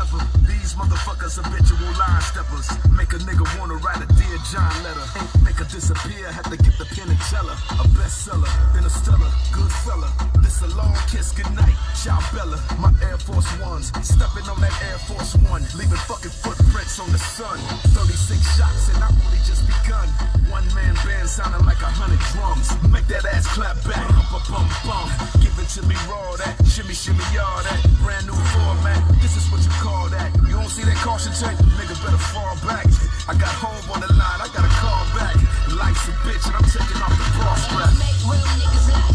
ever. These motherfuckers habitual line steppers. Make a nigga wanna write a Dear John letter. Make her disappear, had to get the pen and tell her. A bestseller, interstellar, good fella. This a long kiss goodnight. Ciao Bella, my Air Force Ones. Stepping on that Air Force One, leaving fucking footprints on the sun. 36 shots and I've only just begun. One man band sounding like a hundred drums. Make that ass clap back, bum bum bum. Give it to me raw, that shimmy shimmy y'all, that brand new format. This is what you call that. You don't see that caution tape, nigga better fall back. I got home on the line, I gotta call back. Life's a bitch and I'm taking off the strap. Make real niggas laugh.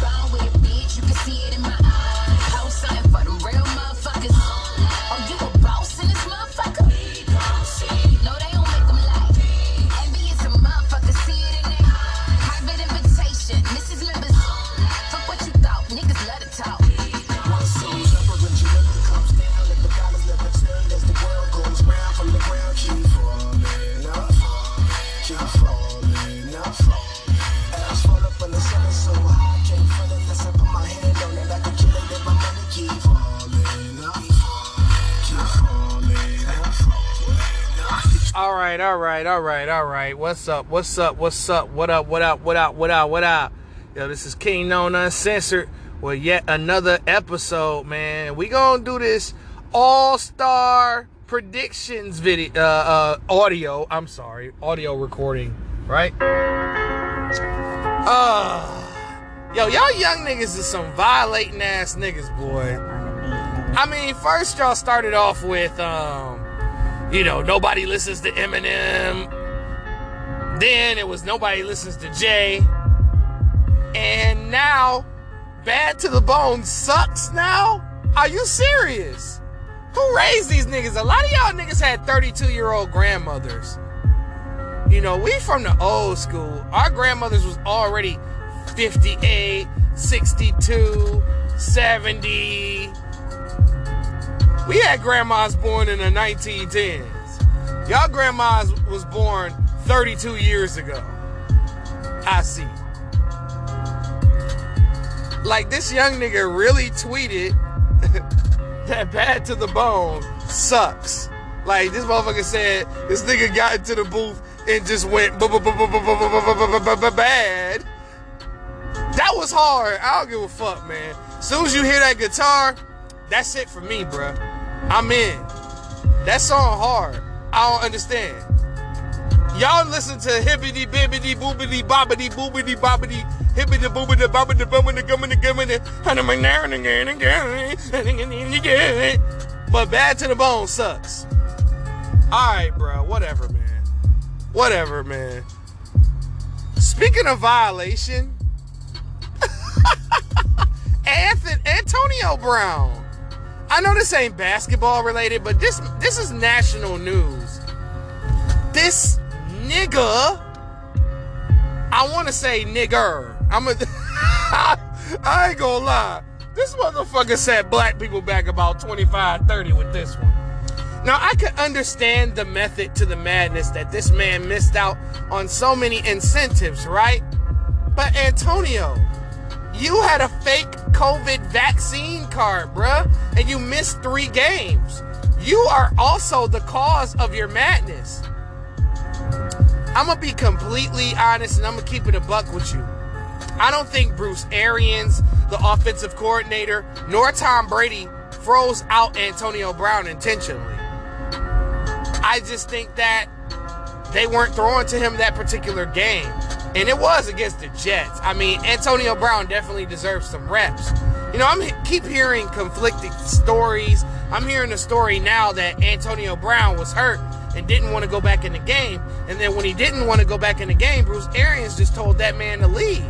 Bound with a bitch, you can see it in my eyes. Right, all right, all right. What's up? What's up? What's up? What up? What up? What up? What up? What up? Yo, this is King Known Uncensored with yet another episode, man. We gonna do this all star predictions video, uh, uh, audio. I'm sorry, audio recording, right? Uh, yo, y'all young niggas is some violating ass niggas, boy. I mean, first y'all started off with, um, you know, nobody listens to Eminem. Then it was nobody listens to Jay. And now, Bad to the Bone sucks now? Are you serious? Who raised these niggas? A lot of y'all niggas had 32 year old grandmothers. You know, we from the old school. Our grandmothers was already 58, 62, 70. We had grandmas born in the 1910s. Y'all grandmas was born 32 years ago. I see. Like this young nigga really tweeted that bad to the bone sucks. Like this motherfucker said this nigga got into the booth and just went bad. That was hard. I don't give a fuck, man. As soon as you hear that guitar, that's it for me, bruh. I'm in. That song hard. I don't understand. Y'all listen to hippity bibbity boobity bobbity boobity bobbity hippity boobity bobbity bobbity gummity gummity but bad to the bone sucks. Alright, bro. Whatever, man. Whatever, man. Speaking of violation, Anthony Antonio Brown. I know this ain't basketball related, but this this is national news. This nigga, I want to say nigger. I'm a, I ain't gonna lie. This motherfucker set black people back about 25, 30 with this one. Now, I could understand the method to the madness that this man missed out on so many incentives, right? But Antonio, you had a fake COVID vaccine card, bruh, and you missed three games. You are also the cause of your madness. I'm gonna be completely honest and I'm gonna keep it a buck with you. I don't think Bruce Arians, the offensive coordinator, nor Tom Brady froze out Antonio Brown intentionally. I just think that they weren't throwing to him that particular game. And it was against the Jets. I mean, Antonio Brown definitely deserves some reps. You know, I'm keep hearing conflicting stories. I'm hearing a story now that Antonio Brown was hurt and didn't want to go back in the game. And then when he didn't want to go back in the game, Bruce Arians just told that man to leave.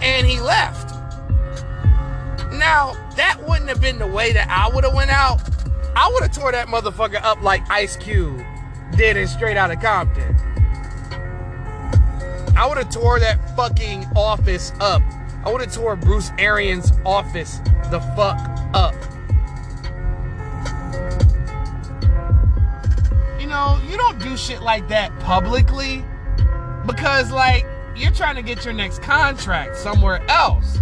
And he left. Now, that wouldn't have been the way that I would have went out. I would have tore that motherfucker up like Ice Cube did in Straight Outta Compton. I would have tore that fucking office up. I would have tore Bruce Arians' office the fuck up. You know, you don't do shit like that publicly because, like, you're trying to get your next contract somewhere else.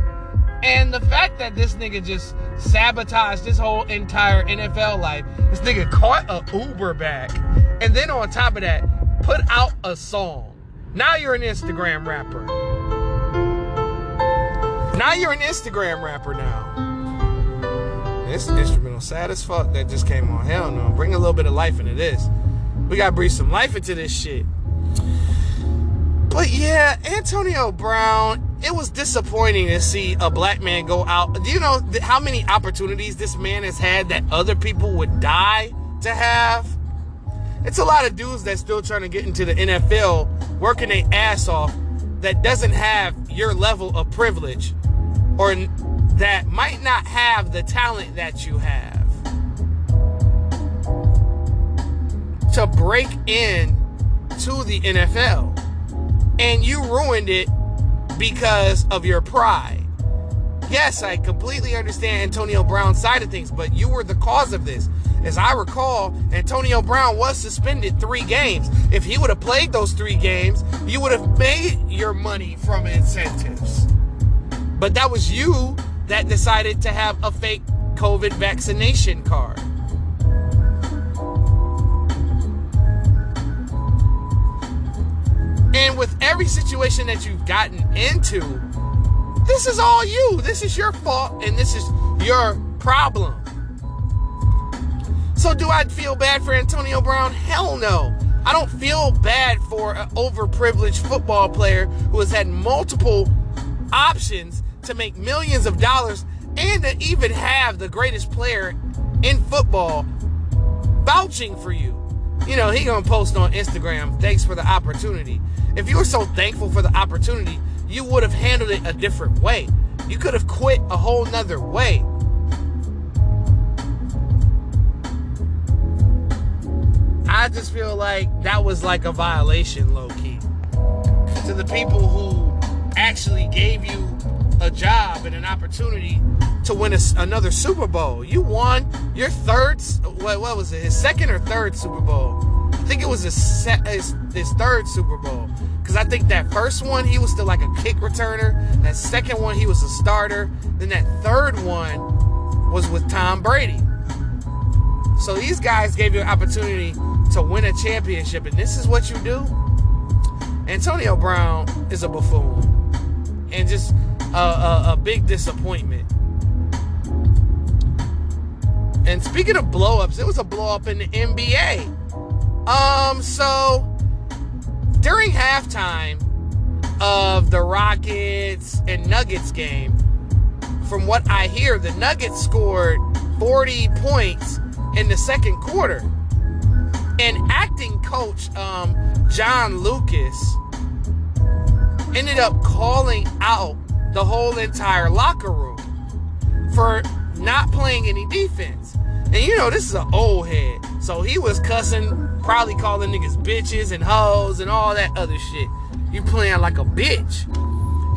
And the fact that this nigga just sabotaged his whole entire NFL life, this nigga caught a Uber back, and then on top of that, put out a song. Now you're an Instagram rapper. Now you're an Instagram rapper now. This instrumental sad as fuck that just came on. Hell no. Bring a little bit of life into this. We gotta breathe some life into this shit. But yeah, Antonio Brown, it was disappointing to see a black man go out. Do you know how many opportunities this man has had that other people would die to have? It's a lot of dudes that's still trying to get into the NFL, working their ass off, that doesn't have your level of privilege or that might not have the talent that you have to break in to the NFL. And you ruined it because of your pride. Yes, I completely understand Antonio Brown's side of things, but you were the cause of this. As I recall, Antonio Brown was suspended three games. If he would have played those three games, you would have made your money from incentives. But that was you that decided to have a fake COVID vaccination card. And with every situation that you've gotten into, this is all you. This is your fault and this is your problem. So, do I feel bad for Antonio Brown? Hell no. I don't feel bad for an overprivileged football player who has had multiple options to make millions of dollars and to even have the greatest player in football vouching for you. You know, he gonna post on Instagram, thanks for the opportunity. If you were so thankful for the opportunity, you would have handled it a different way. You could have quit a whole nother way. I just feel like that was like a violation, low key. To the people who actually gave you a job and an opportunity to win a, another Super Bowl. You won your third, what, what was it, his second or third Super Bowl? I think it was his, his, his third Super Bowl. Because I think that first one, he was still like a kick returner. That second one, he was a starter. Then that third one was with Tom Brady. So these guys gave you an opportunity to win a championship, and this is what you do? Antonio Brown is a buffoon. And just a, a, a big disappointment. And speaking of blowups, it was a blowup in the NBA. Um, so during halftime of the Rockets and Nuggets game, from what I hear, the Nuggets scored 40 points in the second quarter. And acting coach um, John Lucas ended up calling out the whole entire locker room for not playing any defense. And you know, this is an old head. So he was cussing, probably calling niggas bitches and hoes and all that other shit. You playing like a bitch.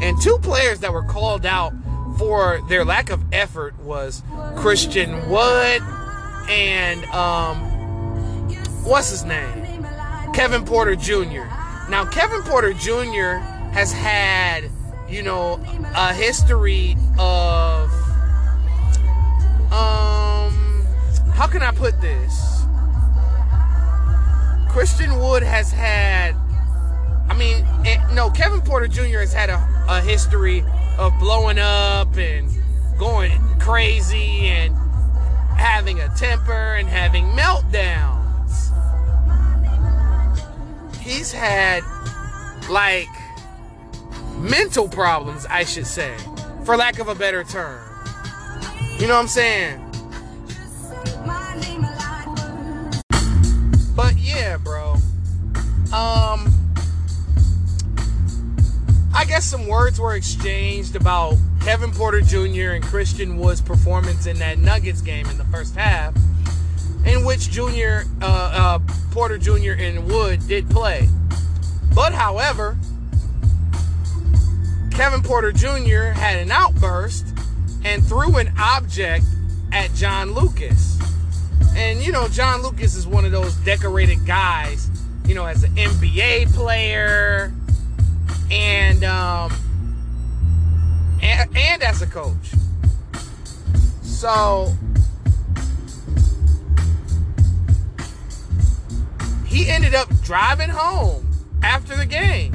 And two players that were called out for their lack of effort was Christian Wood and um what's his name? Kevin Porter Jr. Now Kevin Porter Jr. has had, you know, a history of um how can I put this? Christian Wood has had I mean, it, no, Kevin Porter Jr. has had a, a history of blowing up and going crazy and having a temper and having meltdowns. He's had like mental problems, I should say, for lack of a better term. You know what I'm saying? But yeah, bro. Um I guess some words were exchanged about Kevin Porter Jr. and Christian Wood's performance in that Nuggets game in the first half, in which Jr. Uh, uh, Porter Jr. and Wood did play. But however, Kevin Porter Jr. had an outburst and threw an object at John Lucas. And you know, John Lucas is one of those decorated guys, you know, as an NBA player and um, and, and as a coach. So he ended up driving home after the game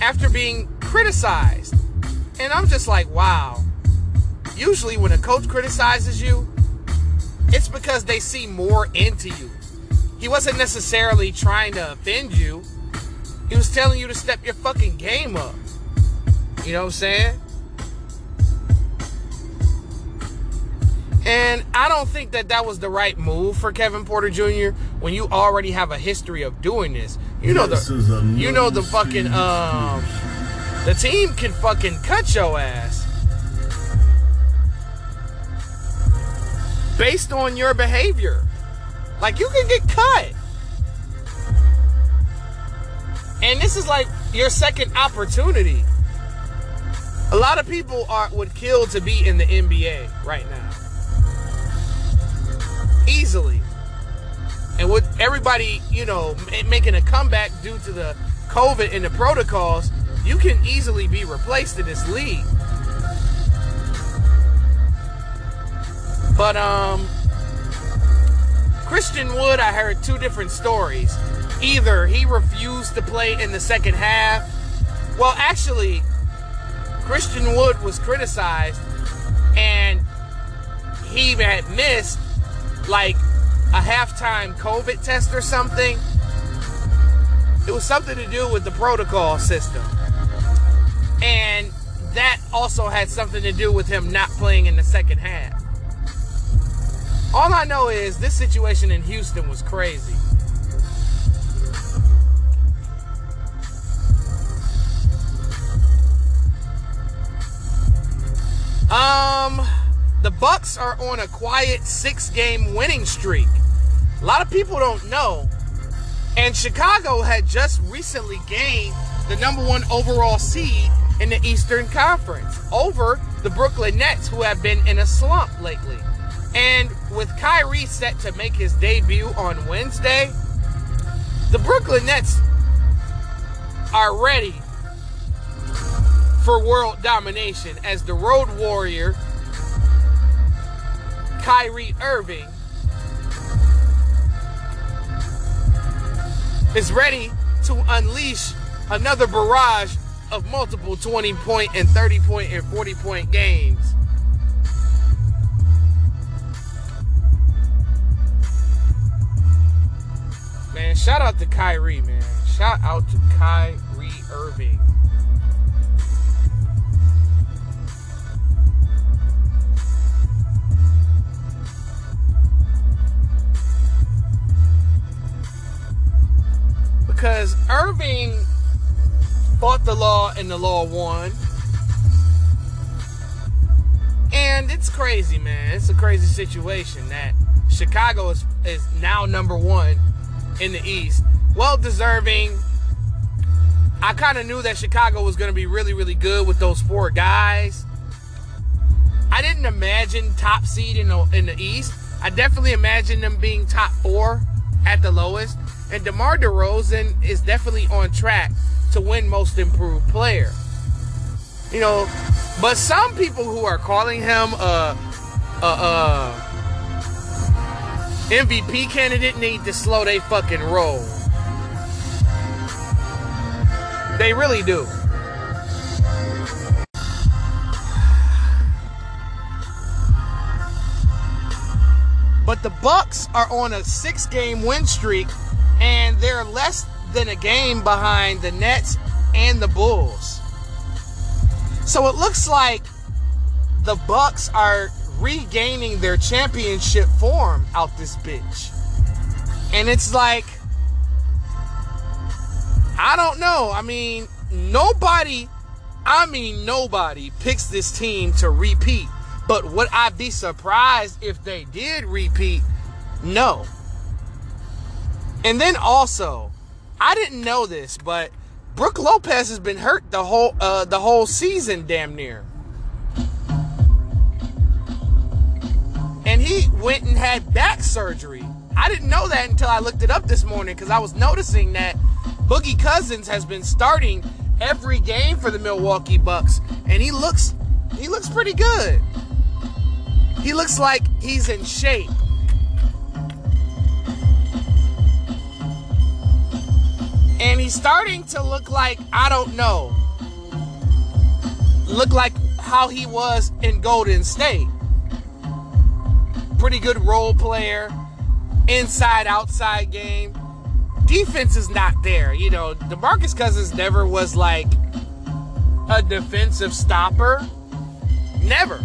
after being criticized. And I'm just like, wow. Usually, when a coach criticizes you, it's because they see more into you. He wasn't necessarily trying to offend you, he was telling you to step your fucking game up. You know what I'm saying? And I don't think that that was the right move for Kevin Porter Jr. when you already have a history of doing this. You know This the you know the fucking um the team can fucking cut your ass based on your behavior. Like you can get cut. And this is like your second opportunity. A lot of people are would kill to be in the NBA right now. Easily. And with everybody, you know, making a comeback due to the COVID and the protocols, you can easily be replaced in this league. But um Christian Wood, I heard two different stories. Either he refused to play in the second half. Well, actually, Christian Wood was criticized and he had missed like a halftime COVID test or something. It was something to do with the protocol system. And that also had something to do with him not playing in the second half. All I know is this situation in Houston was crazy. Um, the Bucks are on a quiet six-game winning streak. A lot of people don't know, and Chicago had just recently gained the number one overall seed in the Eastern Conference over the Brooklyn Nets, who have been in a slump lately. And with Kyrie set to make his debut on Wednesday, the Brooklyn Nets are ready for world domination as the road warrior Kyrie Irving is ready to unleash another barrage of multiple 20 point and 30 point and 40 point games. Man, shout out to Kyrie, man. Shout out to Kyrie Irving. Because Irving fought the law and the law won. And it's crazy, man. It's a crazy situation that Chicago is, is now number one in the East. Well deserving. I kind of knew that Chicago was going to be really, really good with those four guys. I didn't imagine top seed in the, in the East. I definitely imagined them being top four at the lowest. And DeMar DeRozan is definitely on track to win Most Improved Player. You know, but some people who are calling him a, a, a MVP candidate need to slow they fucking roll. They really do. But the Bucks are on a six-game win streak, and they're less than a game behind the Nets and the Bulls. So it looks like the Bucks are regaining their championship form out this bitch. And it's like I don't know. I mean, nobody I mean nobody picks this team to repeat. But would I be surprised if they did repeat? No. And then also, I didn't know this, but Brooke Lopez has been hurt the whole uh, the whole season, damn near. And he went and had back surgery. I didn't know that until I looked it up this morning because I was noticing that Boogie Cousins has been starting every game for the Milwaukee Bucks, and he looks he looks pretty good. He looks like he's in shape. And he's starting to look like, I don't know, look like how he was in Golden State. Pretty good role player, inside outside game. Defense is not there. You know, DeMarcus Cousins never was like a defensive stopper. Never.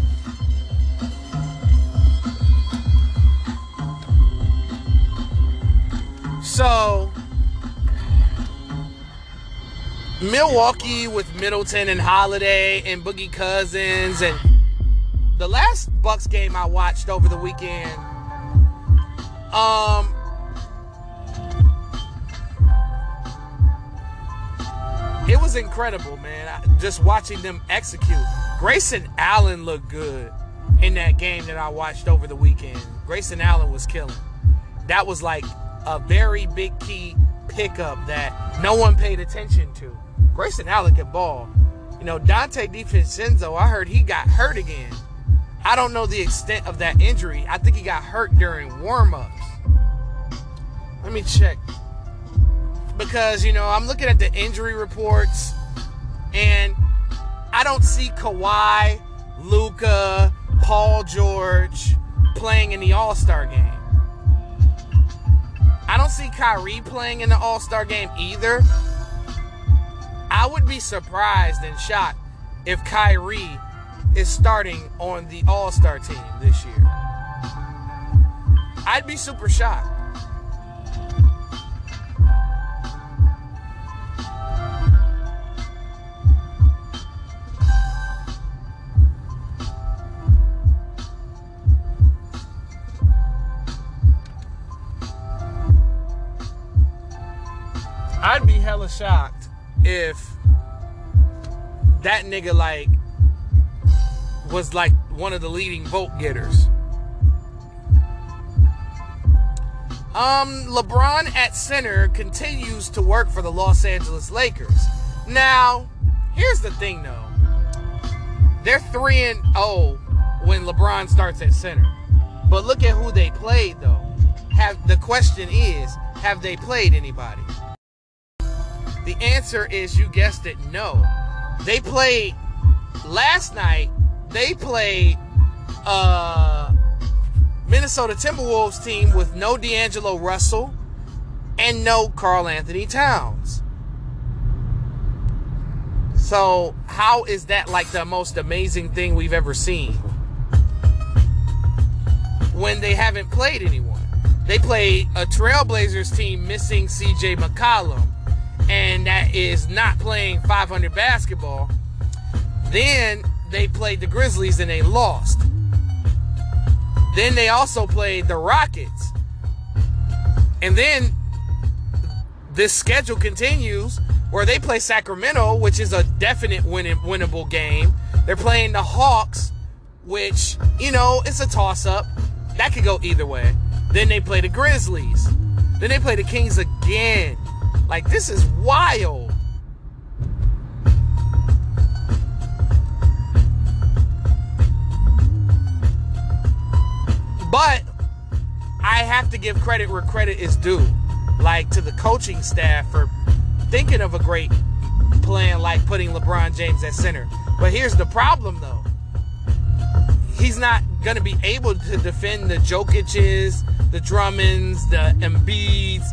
So, Milwaukee with Middleton and Holiday and Boogie Cousins and the last Bucks game I watched over the weekend. Um, it was incredible, man. Just watching them execute. Grayson Allen looked good in that game that I watched over the weekend. Grayson Allen was killing. That was like a very big key pickup that no one paid attention to. Grayson Allen can ball. You know, Donte DiVincenzo, I heard he got hurt again. I don't know the extent of that injury. I think he got hurt during warm-ups. Let me check. Because, you know, I'm looking at the injury reports and I don't see Kawhi, Luka, Paul George playing in the All-Star game. I don't see Kyrie playing in the All-Star game either. I would be surprised and shocked if Kyrie is starting on the All Star team this year. I'd be super shocked. I'd be hella shocked if that nigga like was like one of the leading vote getters. Um, LeBron at center continues to work for the Los Angeles Lakers. Now, here's the thing though. They're 3 and 0 when LeBron starts at center. But look at who they played though. Have the question is, have they played anybody? The answer is you guessed it, no. They played last night they played uh, Minnesota Timberwolves team with no D'Angelo Russell and no Karl Anthony Towns. So, how is that like the most amazing thing we've ever seen? When they haven't played anyone. They played a Trailblazers team missing CJ McCollum, and that is not playing 500 basketball. Then they played the Grizzlies and they lost. Then they also played the Rockets. And then this schedule continues where they play Sacramento, which is a definite win- winnable game. They're playing the Hawks, which, you know, it's a toss up. That could go either way. Then they play the Grizzlies. Then they play the Kings again. Like, this is wild. But I have to give credit where credit is due. Like to the coaching staff for thinking of a great plan like putting LeBron James at center. But here's the problem though. He's not going to be able to defend the Jokic's, the Drummonds, the Embiids,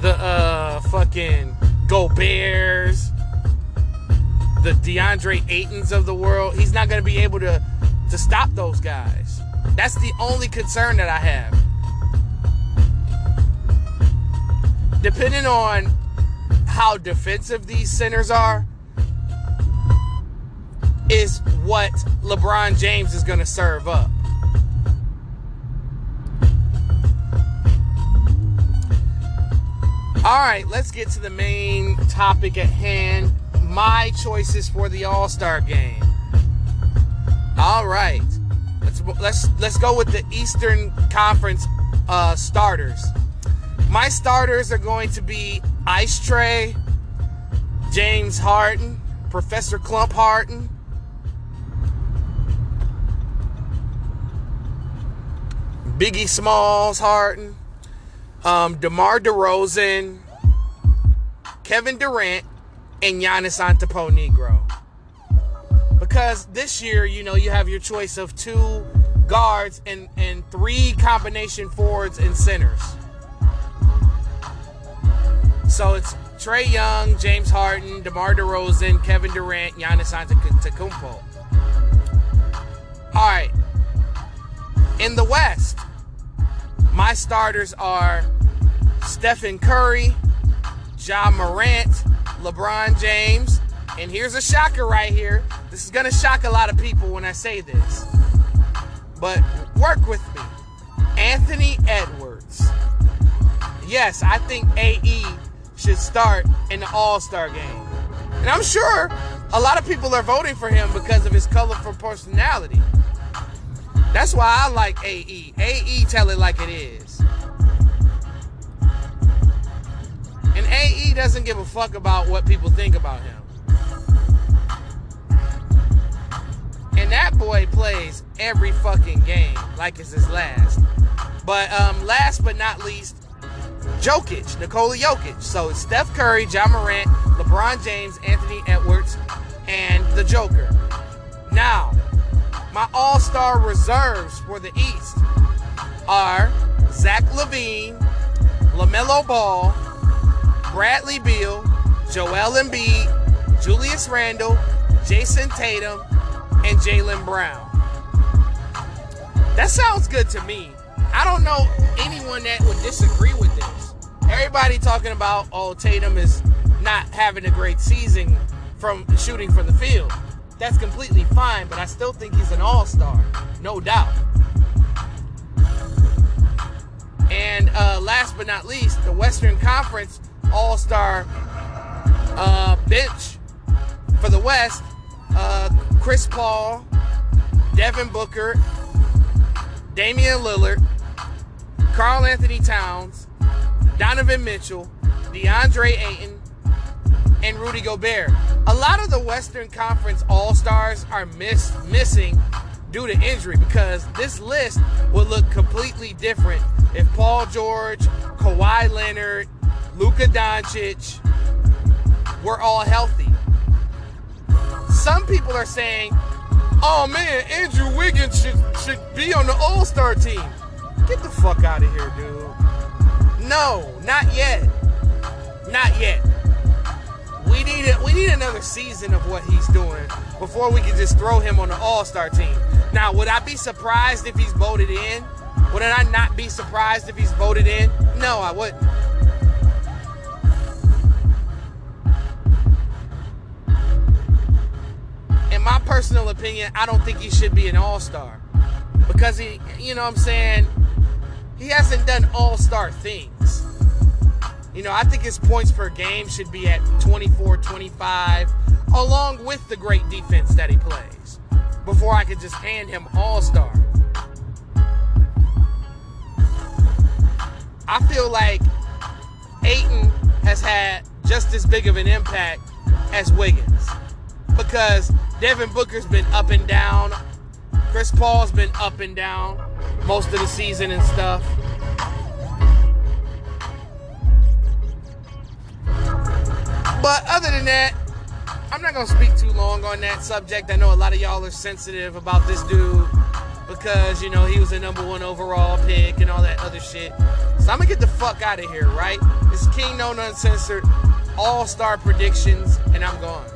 the uh fucking Goberts, the DeAndre Aytons of the world. He's not going to be able to to stop those guys. That's the only concern that I have. Depending on how defensive these centers are, is what LeBron James is going to serve up. All right, let's get to the main topic at hand my choices for the All Star game. All right let's let's go with the Eastern Conference uh, starters. My starters are going to be Ice Trae, James Harden, Professor Klump Harden. Biggie Smalls Harden, um, DeMar DeRozan, Kevin Durant, and Giannis Antetokounmpo. Because this year, you know, you have your choice of two guards and, and three combination forwards and centers. So it's Trae Young, James Harden, DeMar DeRozan, Kevin Durant, Giannis Antetokounmpo. All right. In the West, my starters are Stephen Curry, Ja Morant, LeBron James, and here's a shocker right here. This is going to shock a lot of people when I say this. But work with me. Anthony Edwards. Yes, I think AE should start in the All Star game. And I'm sure a lot of people are voting for him because of his colorful personality. That's why I like AE. AE tell it like it is. And AE doesn't give a fuck about what people think about him. And that boy plays every fucking game like it's his last. But um, last but not least, Jokic, Nikola Jokic. So it's Steph Curry, Ja Morant, LeBron James, Anthony Edwards, and the Joker. Now, my all star reserves for the East are Zach LaVine, LaMelo Ball, Bradley Beal, Joel Embiid, Julius Randle, Jayson Tatum, and Jaylen Brown. That sounds good to me. I don't know anyone that would disagree with this. Everybody talking about, oh, Tatum is not having a great season from shooting from the field. That's completely fine, but I still think he's an all star, no doubt. And uh, last but not least, the Western Conference All Star uh, bench for the West uh, Chris Paul, Devin Booker, Damian Lillard, Karl Anthony Towns, Donovan Mitchell, DeAndre Ayton, and Rudy Gobert. A lot of the Western Conference All Stars are miss, missing due to injury because this list would look completely different if Paul George, Kawhi Leonard, Luka Doncic were all healthy. Some people are saying, oh man, Andrew Wiggins should, should be on the All Star team. Get the fuck out of here, dude. No, not yet. Not yet. We need a, we need another season of what he's doing before we can just throw him on the All Star team. Now, would I be surprised if he's voted in? Would I not be surprised if he's voted in? No, I wouldn't. My personal opinion, I don't think he should be an All Star because he, you know, what I'm saying he hasn't done All Star things. You know, I think his points per game should be at 24, 25, along with the great defense that he plays, before I could just hand him All Star. I feel like Ayton has had just as big of an impact as Wiggins because Devin Booker's been up and down. Chris Paul's been up and down most of the season and stuff. But other than that, I'm not gonna speak too long on that subject. I know a lot of y'all are sensitive about this dude because you know he was a number one overall pick and all that other shit. So I'm gonna get the fuck out of here, right? It's King Known Uncensored, All Star predictions, and I'm gone.